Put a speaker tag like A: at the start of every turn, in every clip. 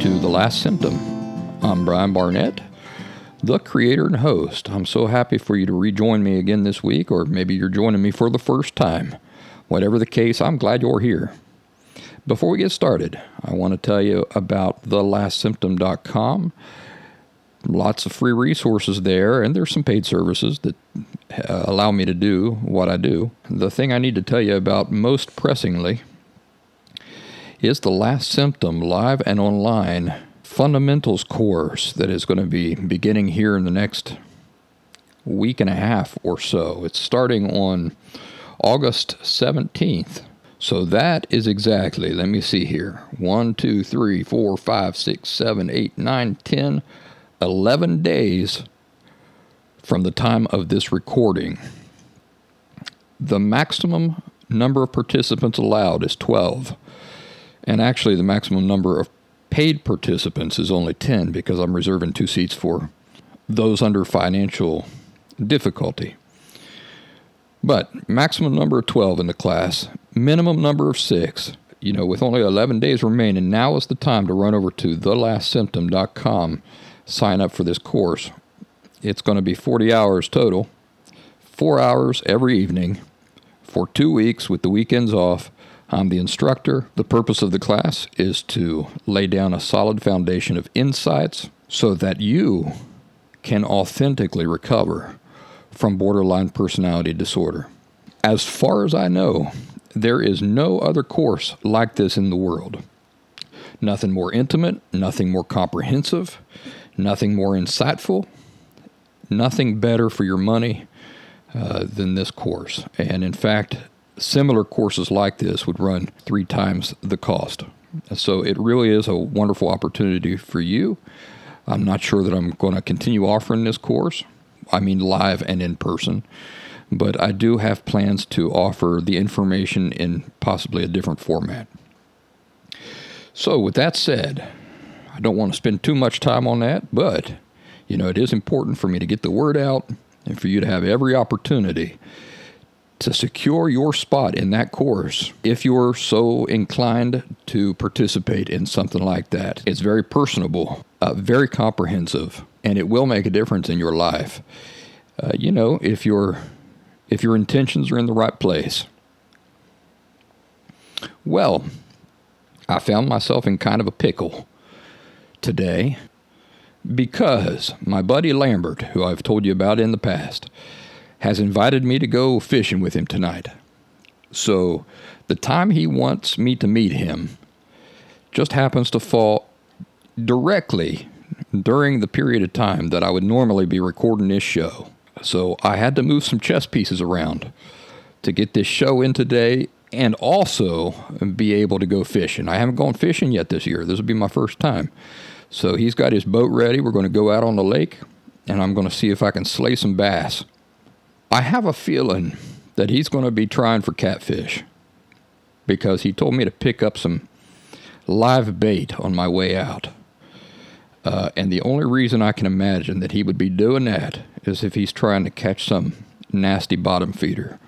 A: to The Last Symptom. I'm Brian Barnett, the creator and host. I'm so happy for you to rejoin me again this week, or maybe you're joining me for the first time. Whatever the case, I'm glad you're here. Before we get started, I want to tell you about thelastsymptom.com. Lots of free resources there, and there's some paid services that uh, allow me to do what I do. The thing I need to tell you about most pressingly is the Last Symptom live and online fundamentals course that is going to be beginning here in the next week and a half or so. It's starting on August 17th. So that is exactly, let me see here 1, 2, 3, 4, 5, 6, 7, 8, 9, 10, 11 days from the time of this recording. The maximum number of participants allowed is 12. And actually, the maximum number of paid participants is only 10 because I'm reserving two seats for those under financial difficulty. But maximum number of 12 in the class, minimum number of six. You know, with only 11 days remaining, now is the time to run over to thelastsymptom.com, sign up for this course. It's going to be 40 hours total, four hours every evening for two weeks with the weekends off. I'm the instructor. The purpose of the class is to lay down a solid foundation of insights so that you can authentically recover from borderline personality disorder. As far as I know, there is no other course like this in the world. Nothing more intimate, nothing more comprehensive, nothing more insightful, nothing better for your money uh, than this course. And in fact, similar courses like this would run three times the cost. So it really is a wonderful opportunity for you. I'm not sure that I'm going to continue offering this course. I mean, live and in person. But I do have plans to offer the information in possibly a different format. So, with that said, I don't want to spend too much time on that, but you know, it is important for me to get the word out and for you to have every opportunity to secure your spot in that course if you're so inclined to participate in something like that. It's very personable, uh, very comprehensive, and it will make a difference in your life. Uh, you know, if your if your intentions are in the right place. Well, I found myself in kind of a pickle today because my buddy Lambert, who I've told you about in the past, has invited me to go fishing with him tonight. So the time he wants me to meet him just happens to fall directly during the period of time that I would normally be recording this show. So I had to move some chess pieces around to get this show in today and also be able to go fishing. I haven't gone fishing yet this year. This will be my first time. So he's got his boat ready. We're going to go out on the lake and I'm going to see if I can slay some bass. I have a feeling that he's going to be trying for catfish because he told me to pick up some live bait on my way out. Uh, and the only reason I can imagine that he would be doing that is if he's trying to catch some nasty bottom feeder.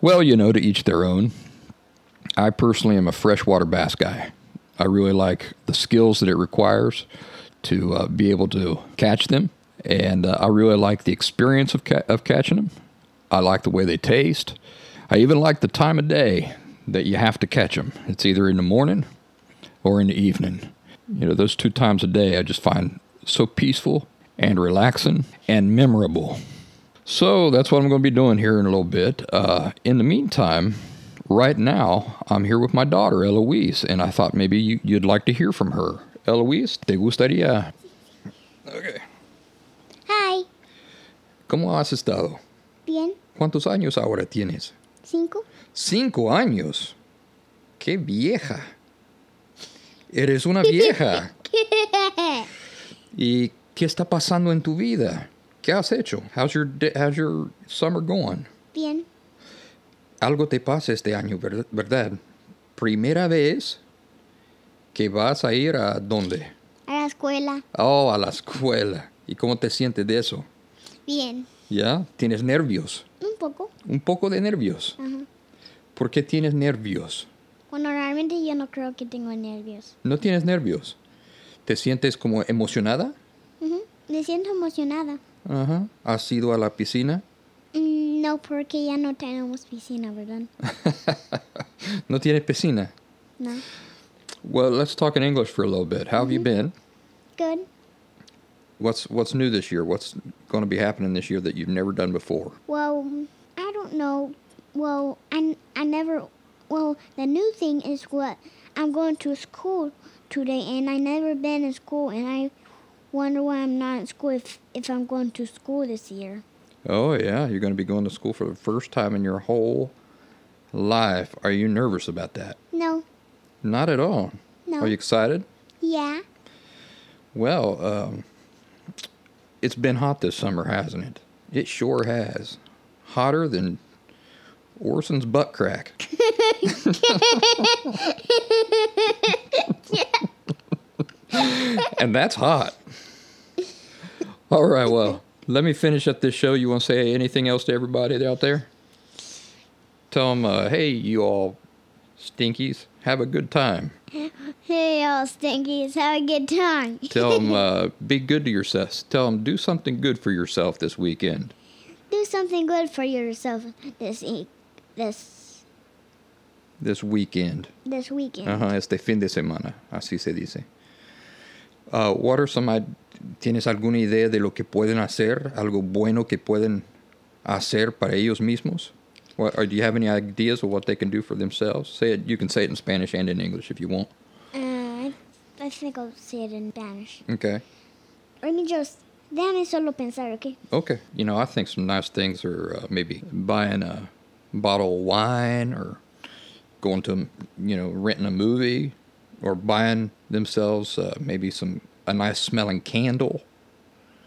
A: Well, you know, to each their own. I personally am a freshwater bass guy. I really like the skills that it requires to uh, be able to catch them and uh, I really like the experience of ca- of catching them. I like the way they taste. I even like the time of day that you have to catch them. It's either in the morning or in the evening. You know, those two times a day I just find so peaceful and relaxing and memorable. So that's what I'm going to be doing here in a little bit. Uh, in the meantime, right now, I'm here with my daughter, Eloise, and I thought maybe you, would like to hear from her. Eloise, ¿te gustaría? ¿Cómo has estado?
B: Bien.
A: ¿Cuántos años ahora tienes?
B: Cinco.
A: Cinco años. ¡Qué vieja! Eres una vieja. ¿Y qué está pasando en tu vida? ¿Qué has hecho? How's your how's your summer going?
B: Bien.
A: Algo te pasa este año, ¿verdad? Primera vez que vas a ir a dónde?
B: A la escuela.
A: Oh, a la escuela. ¿Y cómo te sientes de eso?
B: Bien.
A: ¿Ya? ¿Tienes nervios?
B: Un poco.
A: Un poco de nervios.
B: Ajá.
A: ¿Por qué tienes nervios?
B: Bueno, realmente yo no creo que tengo nervios.
A: ¿No tienes nervios? ¿Te sientes como emocionada?
B: Me siento emocionada.
A: Ajá. ¿Has ido a la piscina?
B: Mm, no, porque ya no tenemos piscina, ¿verdad?
A: ¿No tienes piscina?
B: No.
A: Well, let's talk in English for a little bit. How have you been?
B: Good.
A: What's what's new this year? What's going to be happening this year that you've never done before?
B: Well, I don't know. Well, I, I never. Well, the new thing is what I'm going to school today, and I never been in school, and I wonder why I'm not in school if if I'm going to school this year.
A: Oh yeah, you're going to be going to school for the first time in your whole life. Are you nervous about that?
B: No.
A: Not at all.
B: No.
A: Are you excited?
B: Yeah.
A: Well, um, it's been hot this summer, hasn't it? It sure has. Hotter than Orson's butt crack. and that's hot. All right, well, let me finish up this show. You want to say anything else to everybody out there? Tell them, uh, hey, you all stinkies, have a good time.
B: Hey, all stinkies, have a good time.
A: Tell them, uh, be good to yourself. Tell them, do something good for yourself this weekend.
B: Do something good for yourself this e- this
A: this weekend.
B: this weekend.
A: Ajá, este fin de semana, así se dice. Uh, what are some, ¿Tienes alguna idea de lo que pueden hacer? ¿Algo bueno que pueden hacer para ellos mismos? What, or do you have any ideas of what they can do for themselves? Say it. You can say it in Spanish and in English if you want.
B: I, think I'll say it in Spanish.
A: Okay.
B: Let me just déjame solo pensar, okay?
A: Okay. You know, I think some nice things are uh, maybe buying a bottle of wine or going to, you know, renting a movie or buying themselves uh, maybe some a nice smelling candle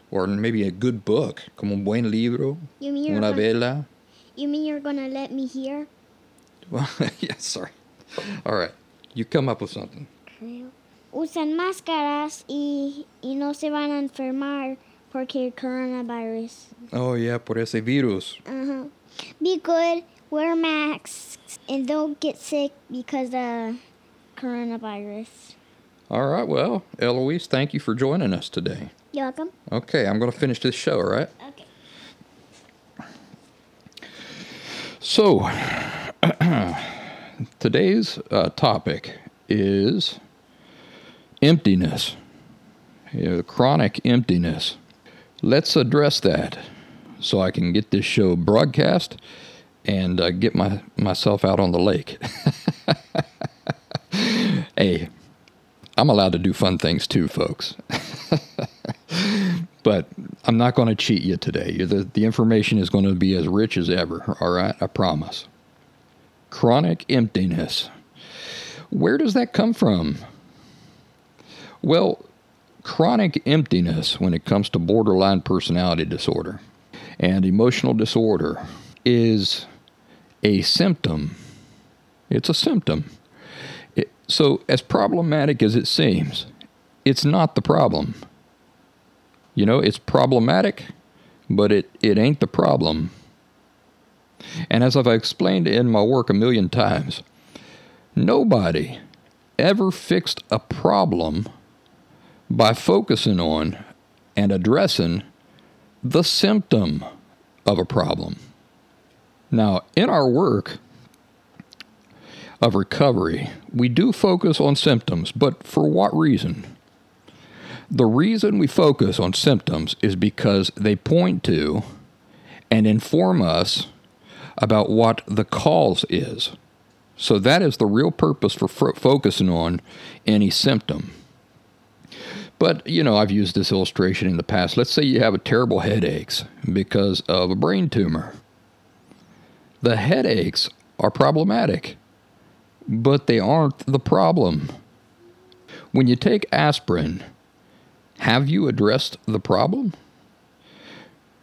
A: or maybe a good book, como un buen libro,
B: You mean you're
A: una
B: gonna,
A: vela.
B: you mean you're gonna let me hear?
A: Well, yeah, sorry. All right. You come up with something.
B: Creo. Usan máscaras y, y no se van a enfermar porque el coronavirus.
A: Oh, yeah, por ese virus.
B: Uh-huh. Be good, wear masks, and don't get sick because of coronavirus.
A: All right, well, Eloise, thank you for joining us today.
B: You're welcome?
A: Okay, I'm going to finish this show, all right?
B: Okay.
A: So, today's uh, topic is emptiness, you know, chronic emptiness. Let's address that so I can get this show broadcast and uh, get my myself out on the lake. hey, I'm allowed to do fun things too, folks. but I'm not going to cheat you today. The, the information is going to be as rich as ever, all right? I promise. Chronic emptiness. Where does that come from? Well, chronic emptiness, when it comes to borderline personality disorder and emotional disorder, is a symptom. It's a symptom. It, so, as problematic as it seems, it's not the problem. You know, it's problematic, but it, it ain't the problem. And as I've explained in my work a million times, nobody ever fixed a problem by focusing on and addressing the symptom of a problem. Now, in our work of recovery, we do focus on symptoms, but for what reason? The reason we focus on symptoms is because they point to and inform us about what the cause is. So that is the real purpose for f- focusing on any symptom. But, you know, I've used this illustration in the past. Let's say you have a terrible headaches because of a brain tumor. The headaches are problematic, but they aren't the problem. When you take aspirin, have you addressed the problem?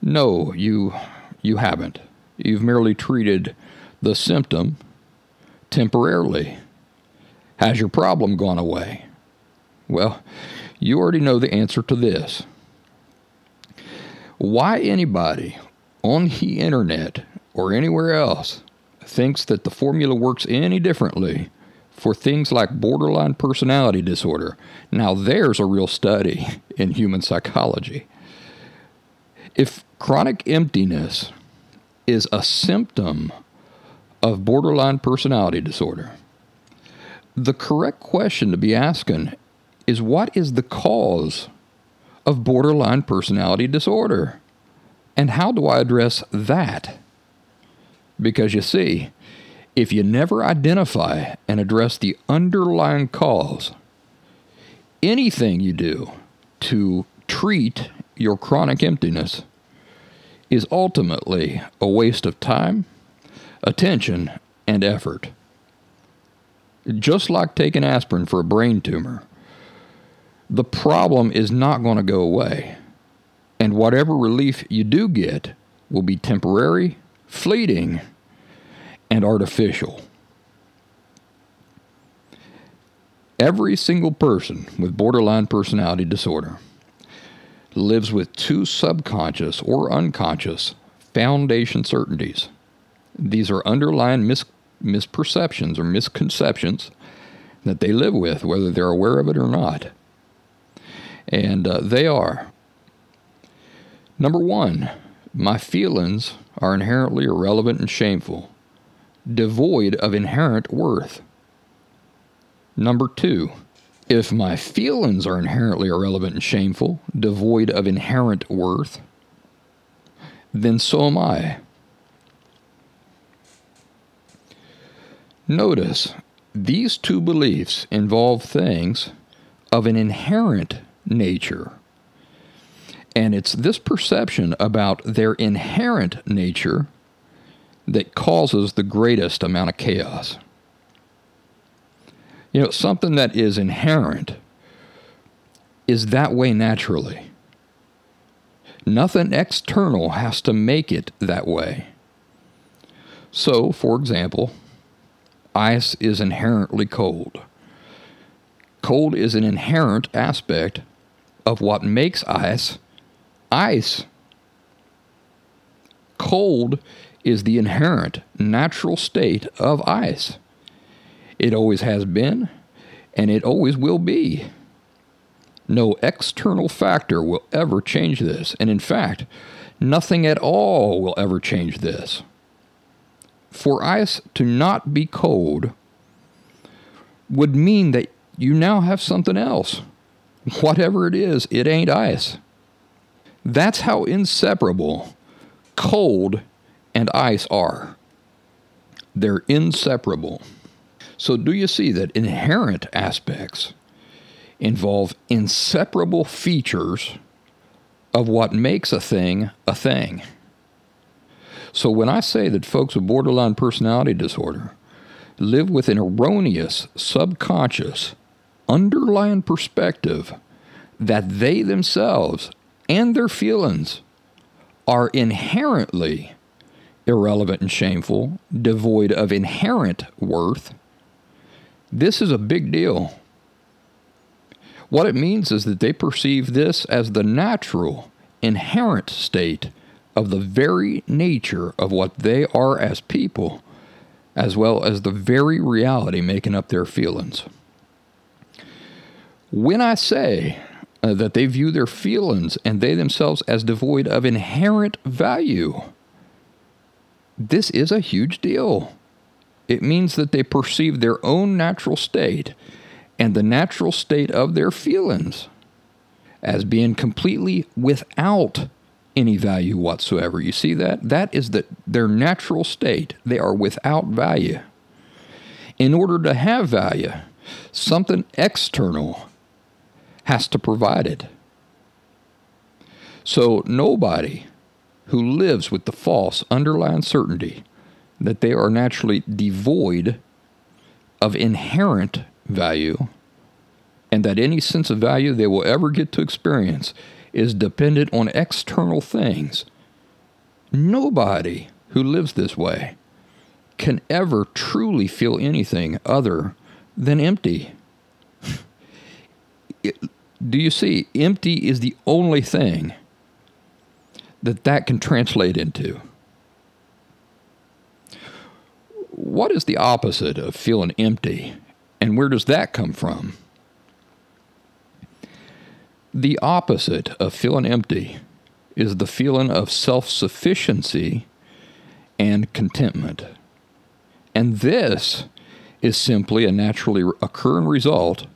A: No, you you haven't. You've merely treated the symptom temporarily. Has your problem gone away? Well, you already know the answer to this. Why anybody on the internet or anywhere else thinks that the formula works any differently for things like borderline personality disorder, now there's a real study in human psychology. If chronic emptiness is a symptom of borderline personality disorder, the correct question to be asking is what is the cause of borderline personality disorder? And how do I address that? Because you see, if you never identify and address the underlying cause, anything you do to treat your chronic emptiness is ultimately a waste of time, attention, and effort. Just like taking aspirin for a brain tumor, the problem is not going to go away. And whatever relief you do get will be temporary, fleeting, and artificial. Every single person with borderline personality disorder lives with two subconscious or unconscious foundation certainties. These are underlying mis- misperceptions or misconceptions that they live with, whether they're aware of it or not. And uh, they are number one, my feelings are inherently irrelevant and shameful, devoid of inherent worth. Number two, if my feelings are inherently irrelevant and shameful, devoid of inherent worth, then so am I. Notice, these two beliefs involve things of an inherent nature. And it's this perception about their inherent nature that causes the greatest amount of chaos. You know, something that is inherent is that way naturally. Nothing external has to make it that way. So, for example, ice is inherently cold. Cold is an inherent aspect of what makes ice ice. Cold is the inherent natural state of ice. It always has been, and it always will be. No external factor will ever change this, and in fact, nothing at all will ever change this. For ice to not be cold would mean that you now have something else. Whatever it is, it ain't ice. That's how inseparable cold and ice are. They're inseparable. So, do you see that inherent aspects involve inseparable features of what makes a thing a thing? So, when I say that folks with borderline personality disorder live with an erroneous, subconscious, underlying perspective that they themselves and their feelings are inherently irrelevant and shameful, devoid of inherent worth, this is a big deal. What it means is that they perceive this as the natural, inherent state of the very nature of what they are as people, as well as the very reality making up their feelings. When I say uh, that they view their feelings and they themselves as devoid of inherent value, this is a huge deal. It means that they perceive their own natural state and the natural state of their feelings as being completely without any value whatsoever. You see that? That is the, their natural state. They are without value. In order to have value, something external has to provide it. So nobody who lives with the false underlying certainty that they are naturally devoid of inherent value and that any sense of value they will ever get to experience is dependent on external things. Nobody who lives this way can ever truly feel anything other than empty. do you see? Empty is the only thing that that can translate into. What is the opposite of feeling empty, and where does that come from? The opposite of feeling empty is the feeling of self sufficiency and contentment. And this is simply a naturally occurring result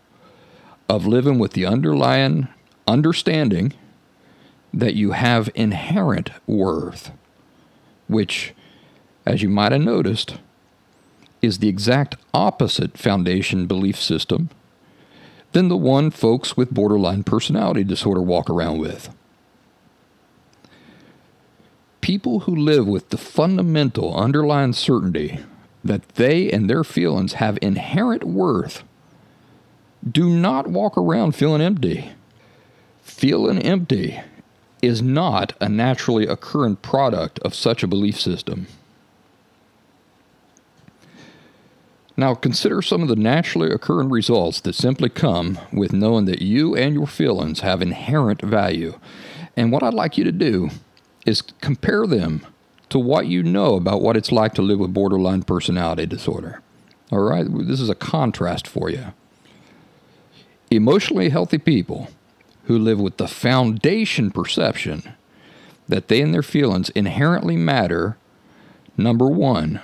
A: of living with the underlying understanding that you have inherent worth, which, as you might have noticed, is the exact opposite foundation belief system than the one folks with borderline personality disorder walk around with. People who live with the fundamental underlying certainty that they and their feelings have inherent worth do not walk around feeling empty. Feeling empty is not a naturally occurring product of such a belief system. Now, consider some of the naturally occurring results that simply come with knowing that you and your feelings have inherent value. And what I'd like you to do is compare them to what you know about what it's like to live with borderline personality disorder. All right? This is a contrast for you. Emotionally healthy people who live with the foundation perception that they and their feelings inherently matter, number one,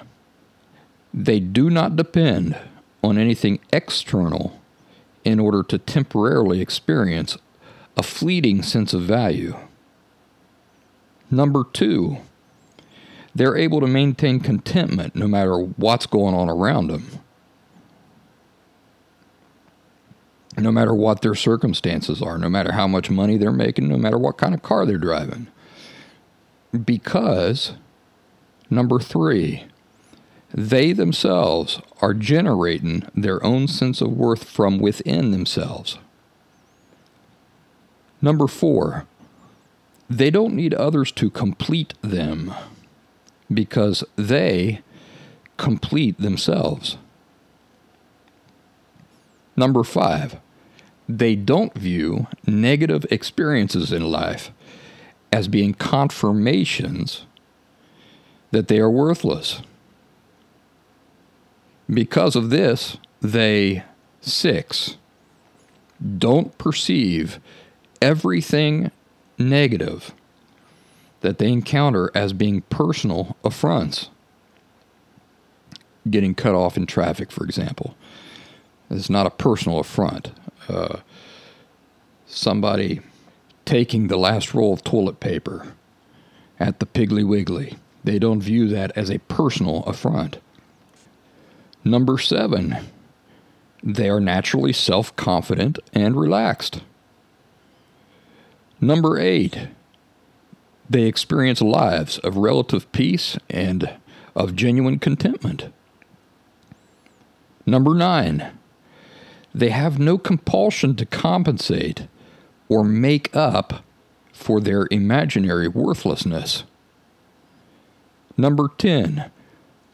A: they do not depend on anything external in order to temporarily experience a fleeting sense of value. Number two, they're able to maintain contentment no matter what's going on around them. No matter what their circumstances are, no matter how much money they're making, no matter what kind of car they're driving. Because, number three, they themselves are generating their own sense of worth from within themselves. Number four, they don't need others to complete them because they complete themselves. Number five, they don't view negative experiences in life as being confirmations that they are worthless. Because of this, they, six, don't perceive everything negative that they encounter as being personal affronts. Getting cut off in traffic, for example, is not a personal affront. Uh, somebody taking the last roll of toilet paper at the Piggly Wiggly, they don't view that as a personal affront. Number seven, they are naturally self confident and relaxed. Number eight, they experience lives of relative peace and of genuine contentment. Number nine, they have no compulsion to compensate or make up for their imaginary worthlessness. Number 10,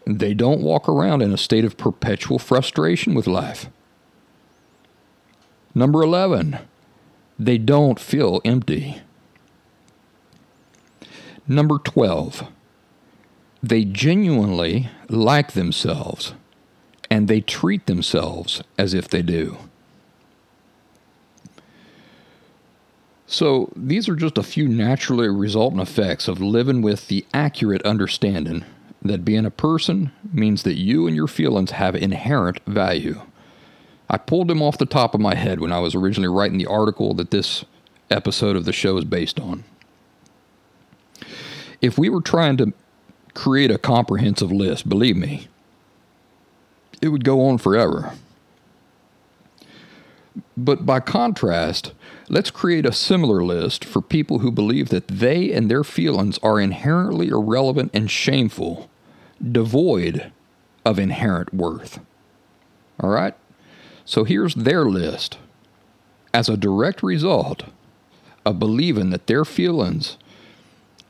A: they don't walk around in a state of perpetual frustration with life. Number 11, they don't feel empty. Number 12, they genuinely like themselves and they treat themselves as if they do. So, these are just a few naturally resultant effects of living with the accurate understanding that being a person means that you and your feelings have inherent value. I pulled them off the top of my head when I was originally writing the article that this episode of the show is based on. If we were trying to create a comprehensive list, believe me, it would go on forever. But by contrast, let's create a similar list for people who believe that they and their feelings are inherently irrelevant and shameful, devoid of inherent worth. All right? So here's their list. As a direct result of believing that their feelings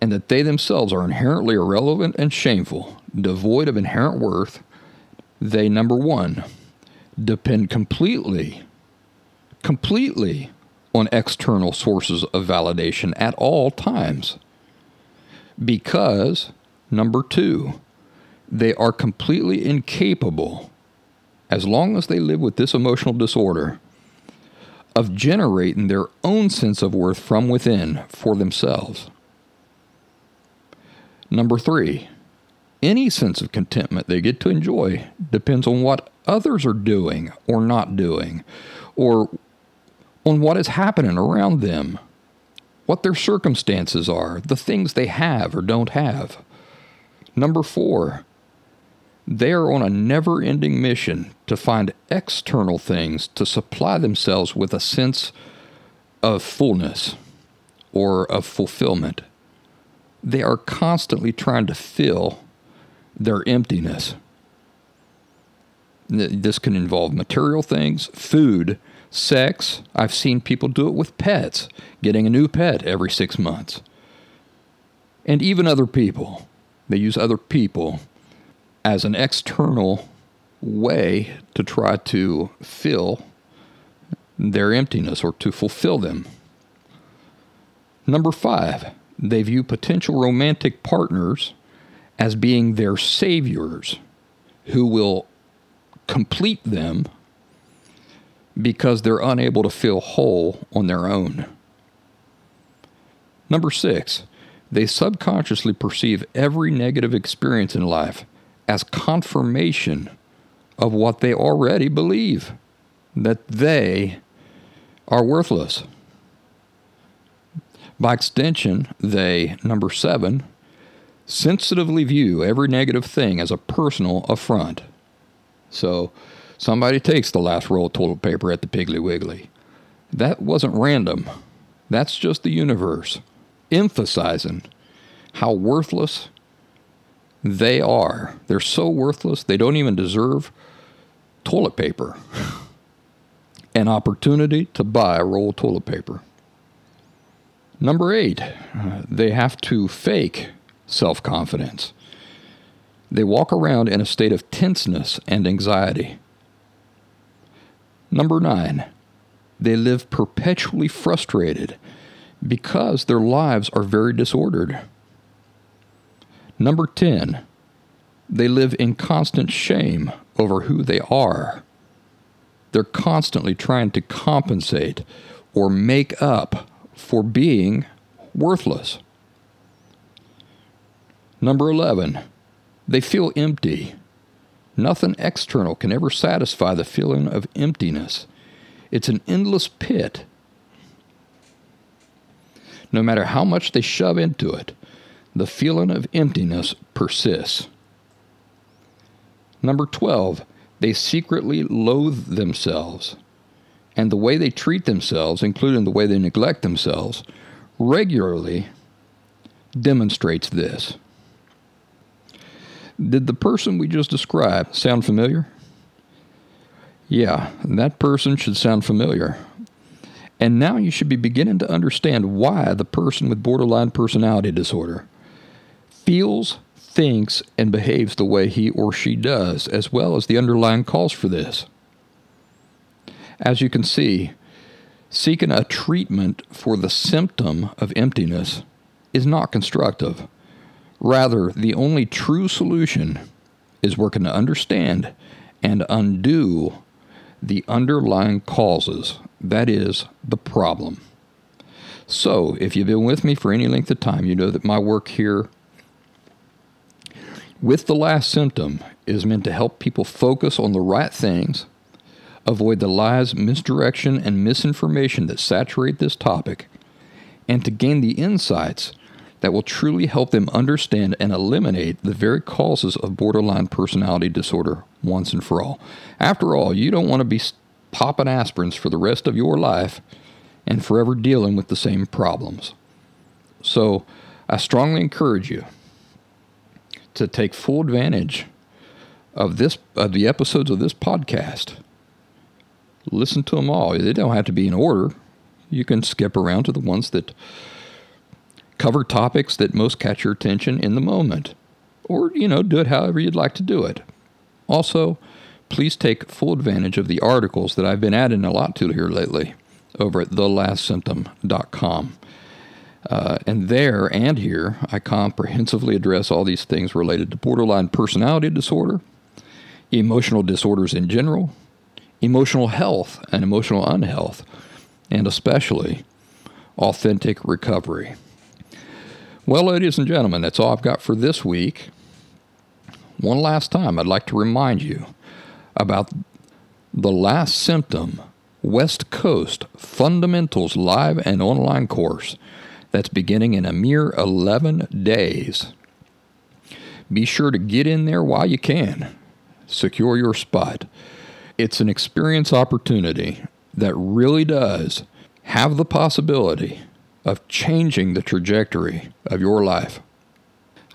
A: and that they themselves are inherently irrelevant and shameful, devoid of inherent worth, they, number one, depend completely completely on external sources of validation at all times. Because, number two, they are completely incapable, as long as they live with this emotional disorder, of generating their own sense of worth from within for themselves. Number three, any sense of contentment they get to enjoy depends on what others are doing or not doing, or on what is happening around them, what their circumstances are, the things they have or don't have. Number four, they are on a never ending mission to find external things to supply themselves with a sense of fullness or of fulfillment. They are constantly trying to fill their emptiness. This can involve material things, food, sex. I've seen people do it with pets, getting a new pet every six months. And even other people. They use other people as an external way to try to fill their emptiness or to fulfill them. Number five, they view potential romantic partners as being their saviors who will complete them because they're unable to feel whole on their own. Number six, they subconsciously perceive every negative experience in life as confirmation of what they already believe that they are worthless. By extension, they, number seven, sensitively view every negative thing as a personal affront. So, Somebody takes the last roll of toilet paper at the Piggly Wiggly. That wasn't random. That's just the universe emphasizing how worthless they are. They're so worthless, they don't even deserve toilet paper. An opportunity to buy a roll of toilet paper. Number eight, uh, they have to fake self confidence. They walk around in a state of tenseness and anxiety. Number nine, they live perpetually frustrated because their lives are very disordered. Number 10, they live in constant shame over who they are. They're constantly trying to compensate or make up for being worthless. Number 11, they feel empty Nothing external can ever satisfy the feeling of emptiness. It's an endless pit. No matter how much they shove into it, the feeling of emptiness persists. Number 12, they secretly loathe themselves. And the way they treat themselves, including the way they neglect themselves, regularly demonstrates this. Did the person we just described sound familiar? Yeah, that person should sound familiar. And now you should be beginning to understand why the person with borderline personality disorder feels, thinks, and behaves the way he or she does, as well as the underlying cause for this. As you can see, seeking a treatment for the symptom of emptiness is not constructive. Rather, the only true solution is working to understand and undo the underlying causes. That is the problem. So, if you've been with me for any length of time, you know that my work here with the last symptom is meant to help people focus on the right things, avoid the lies, misdirection, and misinformation that saturate this topic, and to gain the insights that will truly help them understand and eliminate the very causes of borderline personality disorder once and for all. After all, you don't want to be popping aspirins for the rest of your life and forever dealing with the same problems. So, I strongly encourage you to take full advantage of this of the episodes of this podcast. Listen to them all. They don't have to be in order. You can skip around to the ones that cover topics that most catch your attention in the moment. Or, you know, do it however you'd like to do it. Also, please take full advantage of the articles that I've been adding a lot to here lately over at thelastsymptom.com. Uh, and there and here, I comprehensively address all these things related to borderline personality disorder, emotional disorders in general, emotional health and emotional unhealth, and especially authentic recovery. Well, ladies and gentlemen, that's all I've got for this week. One last time, I'd like to remind you about the last symptom West Coast Fundamentals live and online course that's beginning in a mere 11 days. Be sure to get in there while you can. Secure your spot. It's an experience opportunity that really does have the possibility of changing the trajectory of your life.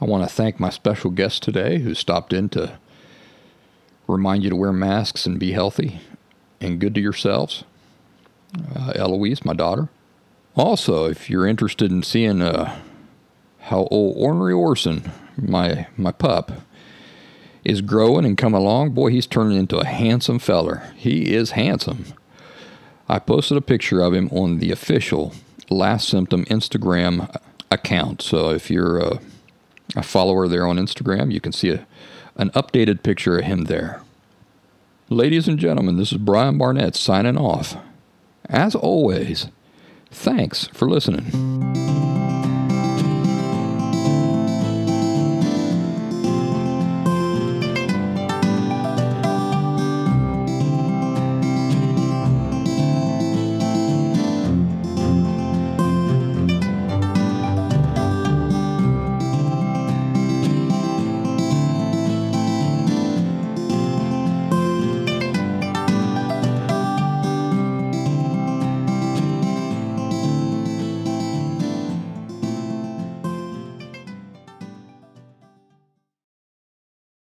A: I want to thank my special guest today who stopped in to remind you to wear masks and be healthy and good to yourselves. Uh, Eloise, my daughter. Also, if you're interested in seeing uh, how old Ornery Orson, my my pup, is growing and coming along, boy, he's turning into a handsome feller. He is handsome. I posted a picture of him on the official Last Symptom Instagram account. So if you're a, a follower there on Instagram, you can see a, an updated picture of him there. Ladies and gentlemen, this is Brian Barnett signing off. As always, thanks for listening.